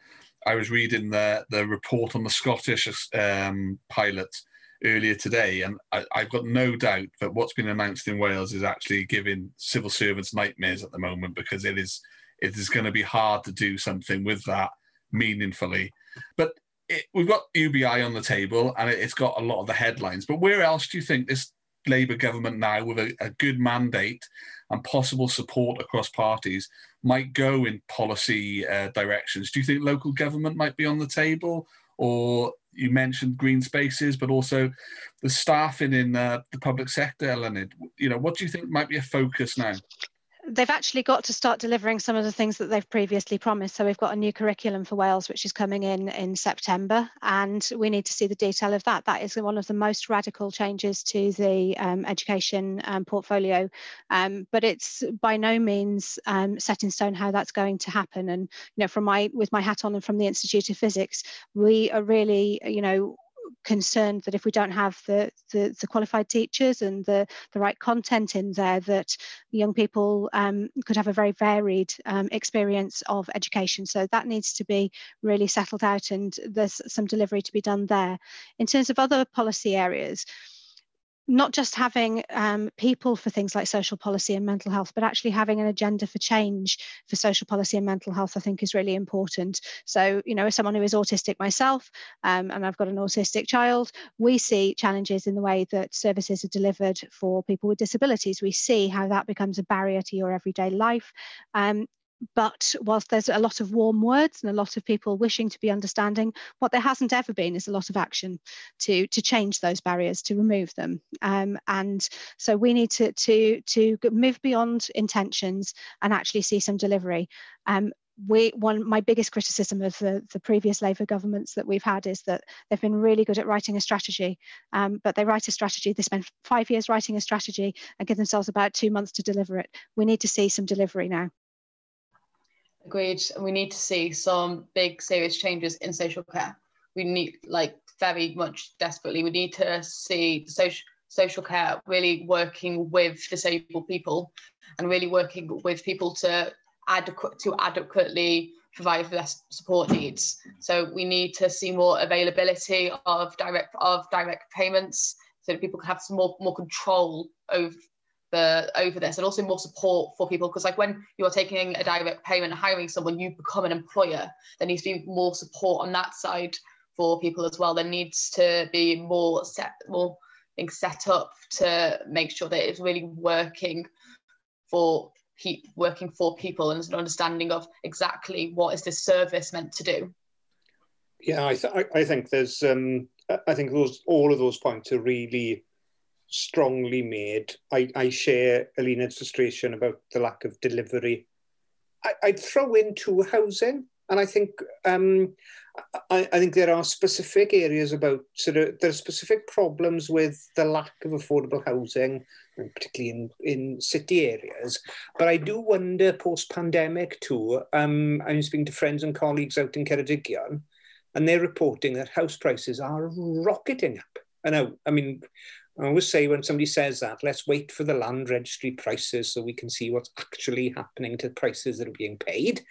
i was reading the the report on the scottish um, pilot earlier today and I, i've got no doubt that what's been announced in wales is actually giving civil servants nightmares at the moment because it is it is going to be hard to do something with that meaningfully. But it, we've got ubi on the table and it, it's got a lot of the headlines but where else do you think this Labour government now, with a, a good mandate and possible support across parties, might go in policy uh, directions. Do you think local government might be on the table, or you mentioned green spaces, but also the staffing in uh, the public sector, Eluned? You know, what do you think might be a focus now? They've actually got to start delivering some of the things that they've previously promised. So we've got a new curriculum for Wales, which is coming in in September, and we need to see the detail of that. That is one of the most radical changes to the um, education um, portfolio, um, but it's by no means um, set in stone how that's going to happen. And you know, from my with my hat on and from the Institute of Physics, we are really, you know, concerned that if we don't have the, the, the qualified teachers and the, the right content in there, that young people um, could have a very varied um, experience of education. So that needs to be really settled out and there's some delivery to be done there. In terms of other policy areas, not just having um, people for things like social policy and mental health, but actually having an agenda for change for social policy and mental health, I think is really important. So, you know, as someone who is autistic myself, um, and I've got an autistic child, we see challenges in the way that services are delivered for people with disabilities. We see how that becomes a barrier to your everyday life. Um, but whilst there's a lot of warm words and a lot of people wishing to be understanding, what there hasn't ever been is a lot of action to to change those barriers, to remove them. Um, and so we need to to to move beyond intentions and actually see some delivery. Um, we one my biggest criticism of the, the previous Labour governments that we've had is that they've been really good at writing a strategy, um, but they write a strategy, they spend five years writing a strategy and give themselves about two months to deliver it. We need to see some delivery now. Agreed. We need to see some big, serious changes in social care. We need, like, very much desperately, we need to see social social care really working with disabled people and really working with people to adequate to adequately provide for their support needs. So we need to see more availability of direct of direct payments so that people can have some more, more control over the over this and also more support for people because like when you're taking a direct payment hiring someone you become an employer. There needs to be more support on that side for people as well. There needs to be more set more things set up to make sure that it's really working for working for people and there's an understanding of exactly what is this service meant to do. Yeah i, th- I think there's um i think those all of those points are really strongly made. I, I share Eluned's frustration about the lack of delivery. I, would throw in too housing, and I think um, I, I, think there are specific areas about sort of there are specific problems with the lack of affordable housing, particularly in, in city areas. But I do wonder post pandemic too. Um, I'm speaking to friends and colleagues out in Ceredigion, and they're reporting that house prices are rocketing up. I know. I mean, I always say when somebody says that, let's wait for the land registry prices so we can see what's actually happening to prices that are being paid.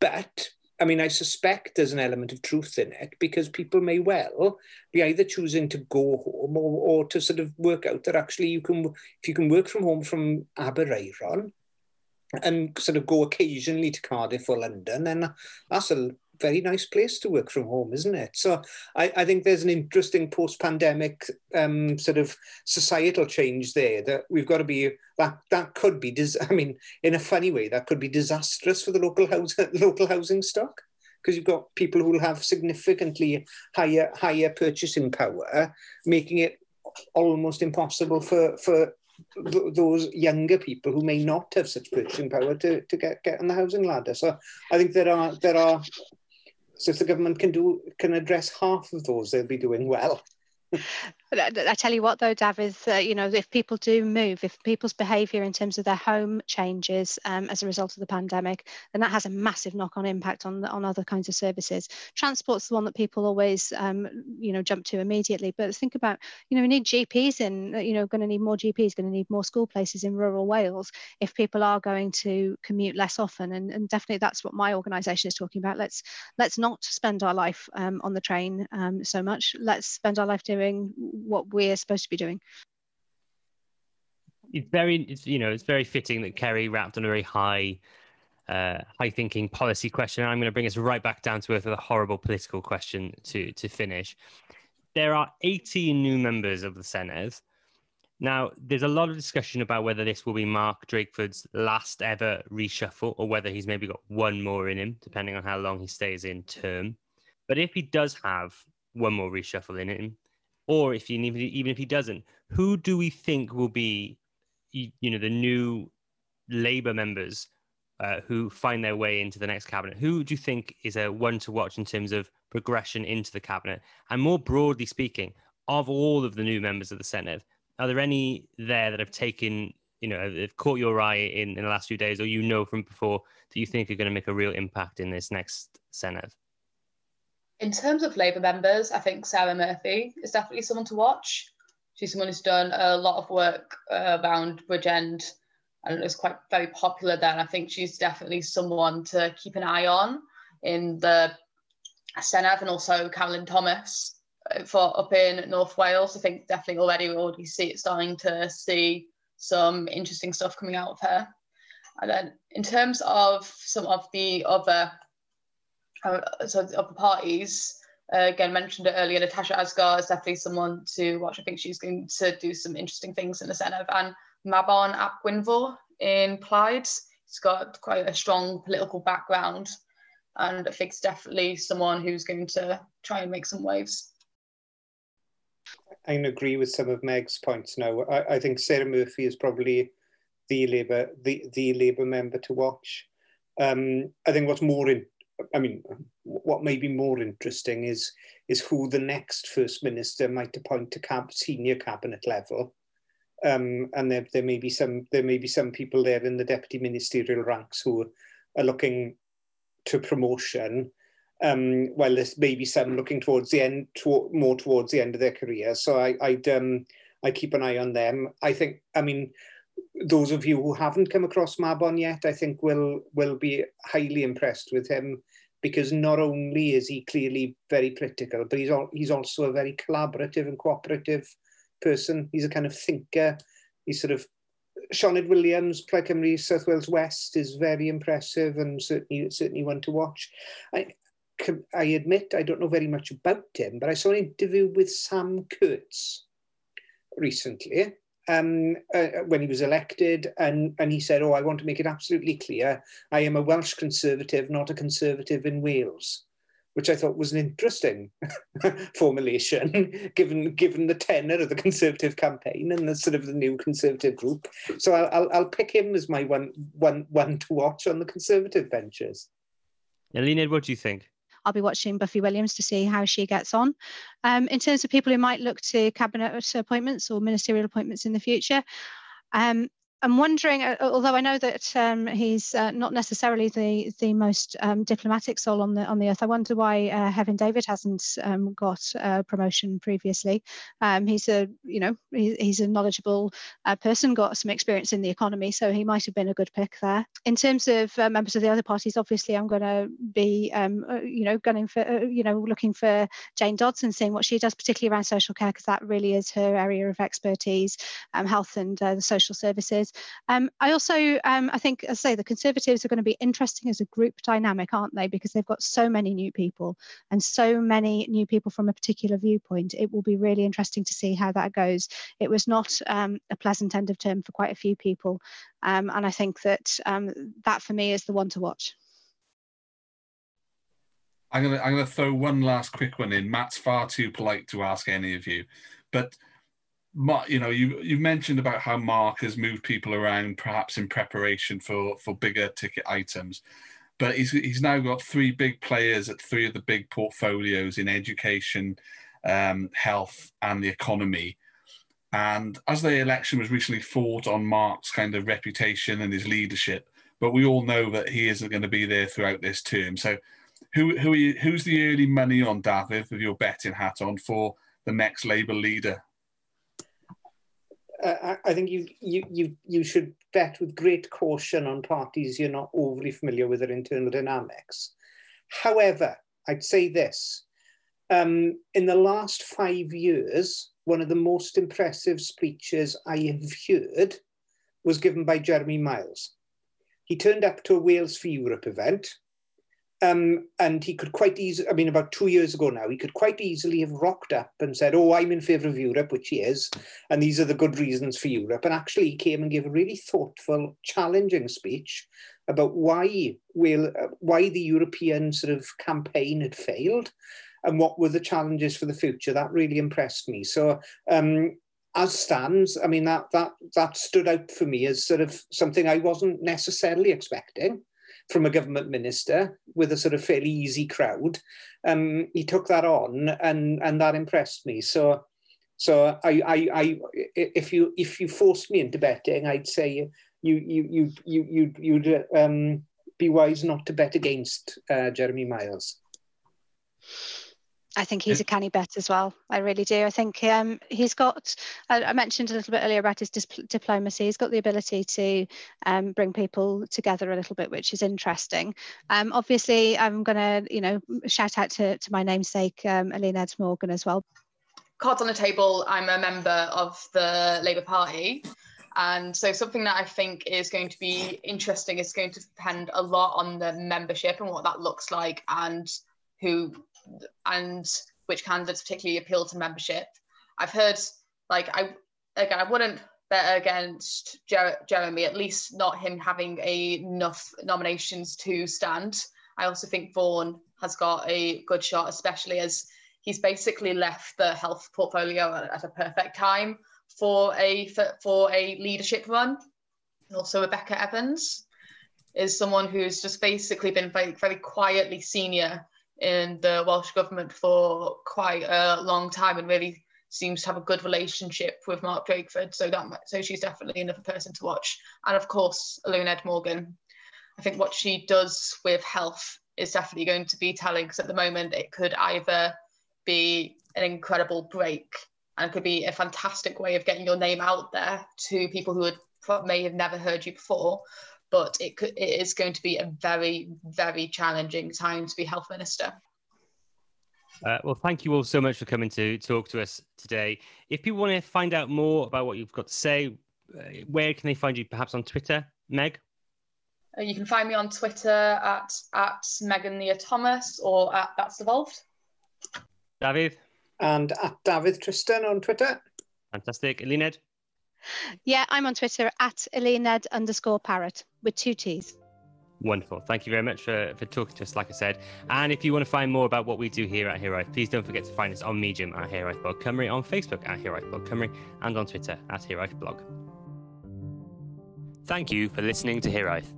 But I mean, I suspect there's an element of truth in it because people may well be either choosing to go home or, or to sort of work out that actually you can, if you can work from home from Aberaeron and sort of go occasionally to Cardiff or London, then that's a very nice place to work from home, isn't it? So I, I think there's an interesting post-pandemic um, sort of societal change there that we've got to be that that could be. I mean, in a funny way, that could be disastrous for the local house local housing stock because you've got people who will have significantly higher higher purchasing power, making it almost impossible for for those younger people who may not have such purchasing power to, to get, get on the housing ladder. So I think there are there are So if the government can do can address half of those, they'll be doing well. I tell you what, though, Dav, is uh, you know if people do move, if people's behaviour in terms of their home changes um, as a result of the pandemic, then that has a massive knock-on impact on on other kinds of services. Transport's the one that people always um, you know jump to immediately, but think about you know we need GPs in uh, you know going to need more GPs, going to need more school places in rural Wales if people are going to commute less often, and, and definitely that's what my organisation is talking about. Let's let's not spend our life um, on the train um, so much. Let's spend our life doing what we're supposed to be doing. It's very, it's, you know, it's very fitting that Kerry wrapped on a very high, uh, high thinking policy question. I'm going to bring us right back down to earth with a horrible political question to to finish. There are 18 new members of the Senedd. Now, there's a lot of discussion about whether this will be Mark Drakeford's last ever reshuffle or whether he's maybe got one more in him, depending on how long he stays in term. But if he does have one more reshuffle in him, or if even if he doesn't, who do we think will be, you know, the new Labour members uh, who find their way into the next cabinet? Who do you think is a one to watch in terms of progression into the cabinet? And more broadly speaking, of all of the new members of the Senedd, are there any there that have taken, you know, have caught your eye in, in the last few days, or you know from before that you think are going to make a real impact in this next Senedd? In terms of Labour members, I think Sarah Murphy is definitely someone to watch. She's someone who's done a lot of work uh, around Bridgend and is quite very popular there. And I think she's definitely someone to keep an eye on in the Senedd and also Carolyn Thomas uh, for up in North Wales. I think definitely already we already see it starting to see some interesting stuff coming out of her. And then in terms of some of the other uh, so of the parties, uh, again mentioned it earlier, Natasha Asghar is definitely someone to watch. I think she's going to do some interesting things in the Senedd. And Mabon ap in Plaid, he's got quite a strong political background, and I think it's definitely someone who's going to try and make some waves. I agree with some of Meg's points now. I, I think Sarah Murphy is probably the Labour the, the Labour member to watch. Um, I think what's more in, I mean, what may be more interesting is is who the next first minister might appoint to senior cabinet level. Um, and there, there may be some there may be some people there in the deputy ministerial ranks who are looking to promotion um, well, there's maybe some looking towards the end, to, more towards the end of their career. So I, I'd um, I keep an eye on them. I think, I mean, those of you who haven't come across Mabon yet, I think will will be highly impressed with him because not only is he clearly very critical, but he's al he's also a very collaborative and cooperative person. He's a kind of thinker. He's sort of Sioned Williams, Plaid Cymru, South Wales West is very impressive and certainly certainly one to watch. I, I admit I don't know very much about him, but I saw an interview with Sam Kurtz recently, um, uh, when he was elected, and, and he said, Oh, I want to make it absolutely clear I am a Welsh Conservative, not a Conservative in Wales. Which I thought was an interesting formulation, given given the tenor of the Conservative campaign and the sort of the new Conservative group. So I'll, I'll, I'll pick him as my one one one to watch on the Conservative benches. Eluned, what do you think? I'll be watching Buffy Williams to see how she gets on. Um, in terms of people who might look to cabinet appointments or ministerial appointments in the future, um, I'm wondering, uh, although I know that um, he's uh, not necessarily the the most um, diplomatic soul on the on the earth, I wonder why uh, Hefin David hasn't um, got a promotion previously. Um, he's a you know he, he's a knowledgeable uh, person, got some experience in the economy, so he might have been a good pick there. In terms of uh, members of the other parties, obviously I'm going to be um, uh, you know gunning for you know looking for Jane Dodson, seeing what she does, particularly around social care, because that really is her area of expertise, um, health and the social services. Um, I also, um, I think, as I say, the Conservatives are going to be interesting as a group dynamic, aren't they? Because they've got so many new people and so many new people from a particular viewpoint. It will be really interesting to see how that goes. It was not um, a pleasant end of term for quite a few people. Um, and I think that um, that for me is the one to watch. I'm gonna I'm gonna throw one last quick one in. Matt's far too polite to ask any of you, but you know, you you mentioned about how Mark has moved people around, perhaps in preparation for for bigger ticket items, but he's he's now got three big players at three of the big portfolios in education, um, health, and the economy. And as the election was recently fought on Mark's kind of reputation and his leadership, but we all know that he isn't going to be there throughout this term. So, who who you, who's the early money on Dafydd with your betting hat on for the next Labour leader? Uh, I think you, you you you should bet with great caution on parties you're not overly familiar with their internal dynamics. However, I'd say this: um, in the last five years, one of the most impressive speeches I have heard was given by Jeremy Miles. He turned up to a Wales for Europe event um, and he could quite easily, I mean, about two years ago now, he could quite easily have rocked up and said, Oh, I'm in favour of Europe, which he is, and these are the good reasons for Europe. And actually, he came and gave a really thoughtful, challenging speech about why, well, uh, why the European sort of campaign had failed and what were the challenges for the future. That really impressed me. So, um, as stands, I mean, that, that, that stood out for me as sort of something I wasn't necessarily expecting from a government minister with a sort of fairly easy crowd. Um, he took that on, and and that impressed me. So, so I, I, I, if you if you forced me into betting, I'd say you you you you you'd, you'd um, be wise not to bet against uh, Jeremy Miles. I think he's a canny bet as well. I really do. I think um, he's got, I, I, mentioned a little bit earlier about his diplomacy. He's got the ability to um, bring people together a little bit, which is interesting. Um, obviously, I'm going to, you know, shout out to, to my namesake, um, Eluned Morgan as well. Cards on the table, I'm a member of the Labour Party. And so something that I think is going to be interesting is going to depend a lot on the membership and what that looks like and who and which candidates particularly appeal to membership. I've heard like I again I wouldn't bet against Jer- Jeremy at least not him having enough nominations to stand. I also think Vaughan has got a good shot, especially as he's basically left the health portfolio at, at a perfect time for a for, for a leadership run. Also, Rebecca Evans is someone who's just basically been very, very quietly senior in the Welsh government for quite a long time and really seems to have a good relationship with Mark Drakeford. So that so she's definitely another person to watch. And of course, Eluned Morgan. I think what she does with health is definitely going to be telling because at the moment it could either be an incredible break and could be a fantastic way of getting your name out there to people who would, may have never heard you before, but it, could, it is going to be a very, very challenging time to be health minister. Uh, well, thank you all so much for coming to talk to us today. If people want to find out more about what you've got to say, uh, where can they find you? Perhaps on Twitter, Meg? Uh, you can find me on Twitter at, at Megan Nia Thomas or at That's Evolved. Dafydd? And at Dafydd Trystan on Twitter. Fantastic. Eluned? Yeah, I'm on Twitter at Eluned underscore Parrott with two T's. Wonderful. Thank you very much for, for talking to us, like I said. And if you want to find more about what we do here at Hiraeth, please don't forget to find us on Medium at Hiraeth Blog Cymru, on Facebook at Hiraeth Blog Cymru, and on Twitter at Hiraeth Blog. Thank you for listening to Hiraeth.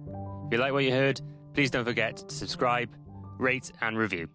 If you like what you heard, please don't forget to subscribe, rate, and review.